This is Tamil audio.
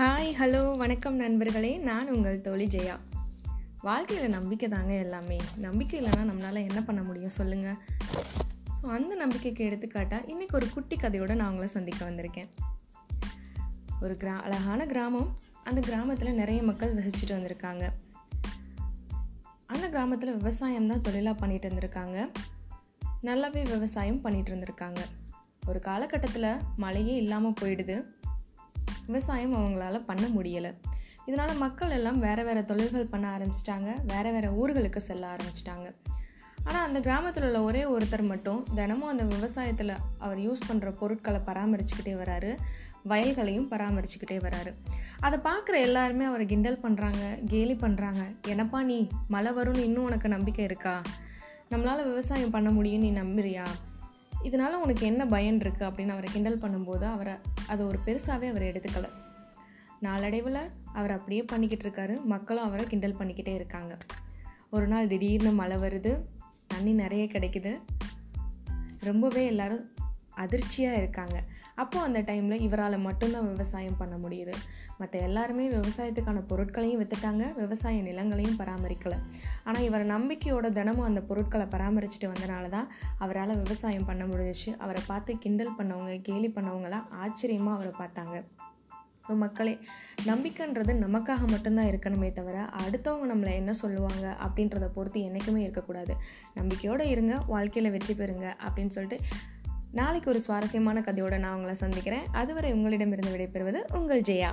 ஹாய் ஹலோ வணக்கம் நண்பர்களே. நான் உங்கள் தோழி ஜெயா. வாழ்க்கையில் நம்பிக்கை தாங்க எல்லாமே. நம்பிக்கை இல்லைன்னா நம்மளால் என்ன பண்ண முடியும் சொல்லுங்கள் ஸோ அந்த நம்பிக்கைக்கு எடுத்துக்காட்டால் இன்றைக்கி ஒரு குட்டி கதையோடு நான் உங்களை சந்திக்க வந்திருக்கேன். ஒரு கிரா அழகான கிராமம். அந்த கிராமத்தில் நிறைய மக்கள் வசிச்சுட்டு வந்திருக்காங்க. அந்த கிராமத்தில் விவசாயம் தான் தொழிலாக பண்ணிட்டு இருந்திருக்காங்க நல்லாவே விவசாயம் பண்ணிகிட்டு இருந்திருக்காங்க. ஒரு காலகட்டத்தில் மழையே இல்லாமல் போயிடுது. விவசாயம் அவங்களால பண்ண முடியலை. இதனால் மக்கள் எல்லாம் வேறு வேறு தொழில்கள் பண்ண ஆரம்பிச்சிட்டாங்க. வேறு வேறு ஊர்களுக்கு செல்ல ஆரம்பிச்சிட்டாங்க. ஆனால் அந்த கிராமத்தில் உள்ள ஒரே ஒருத்தர் மட்டும் தினமும் அந்த விவசாயத்தில் அவர் யூஸ் பண்ணுற பொருட்களை பராமரிச்சுக்கிட்டே வராரு. வயல்களையும் பராமரிச்சுக்கிட்டே வராரு. அதை பார்க்குற எல்லாருமே அவரை கிண்டல் பண்ணுறாங்க கேலி பண்ணுறாங்க என்னப்பா நீ? மழை வரும்னு இன்னும் உனக்கு நம்பிக்கை இருக்கா? நம்மளால் விவசாயம் பண்ண முடியும் நீ நம்புறியா? இதனால் உனக்கு என்ன பயன் இருக்குது அப்படின்னு அவரை கிண்டல் பண்ணும்போது அவரை அதை ஒரு பெருசாகவே அவர் எடுத்துக்கல. நாளடைவில் அவர் அப்படியே பண்ணிக்கிட்டு இருக்காரு. மக்களும் அவரை கிண்டல் பண்ணிக்கிட்டே இருக்காங்க. ஒரு நாள் திடீர்னு மழை வருது. தண்ணி நிறைய கிடைக்குது. ரொம்பவே எல்லோரும் அதிர்ச்சியாக இருக்காங்க. அப்போது அந்த டைமில் இவரால் மட்டும்தான் விவசாயம் பண்ண முடியுது. மற்ற எல்லாருமே விவசாயத்துக்கான பொருட்களையும் விற்றுட்டாங்க விவசாய நிலங்களையும் பராமரிக்கலை. ஆனால் இவர் நம்பிக்கையோட தினமும் அந்த பொருட்களை பராமரிச்சுட்டு வந்தனால தான் அவரால் விவசாயம் பண்ண முடிஞ்சிச்சு. அவரை பார்த்து கிண்டல் பண்ணவங்க கேலி பண்ணவங்களாம் ஆச்சரியமாக அவரை பார்த்தாங்க. ஸோ மக்களே நம்பிக்கைன்றது நமக்காக மட்டும்தான் இருக்கணுமே தவிர அடுத்தவங்க நம்மளை என்ன சொல்லுவாங்க அப்படின்றத பொறுத்து என்றைக்குமே இருக்கக்கூடாது. நம்பிக்கையோடு இருங்க வாழ்க்கையில் வெற்றி பெறுங்க அப்படின்னு சொல்லிட்டு நாளைக்கு ஒரு சுவாரஸ்யமான கதையோடு நான் உங்களை சந்திக்கிறேன். அதுவரை உங்களிடமிருந்து விடைபெறுவது உங்கள் ஜெயா.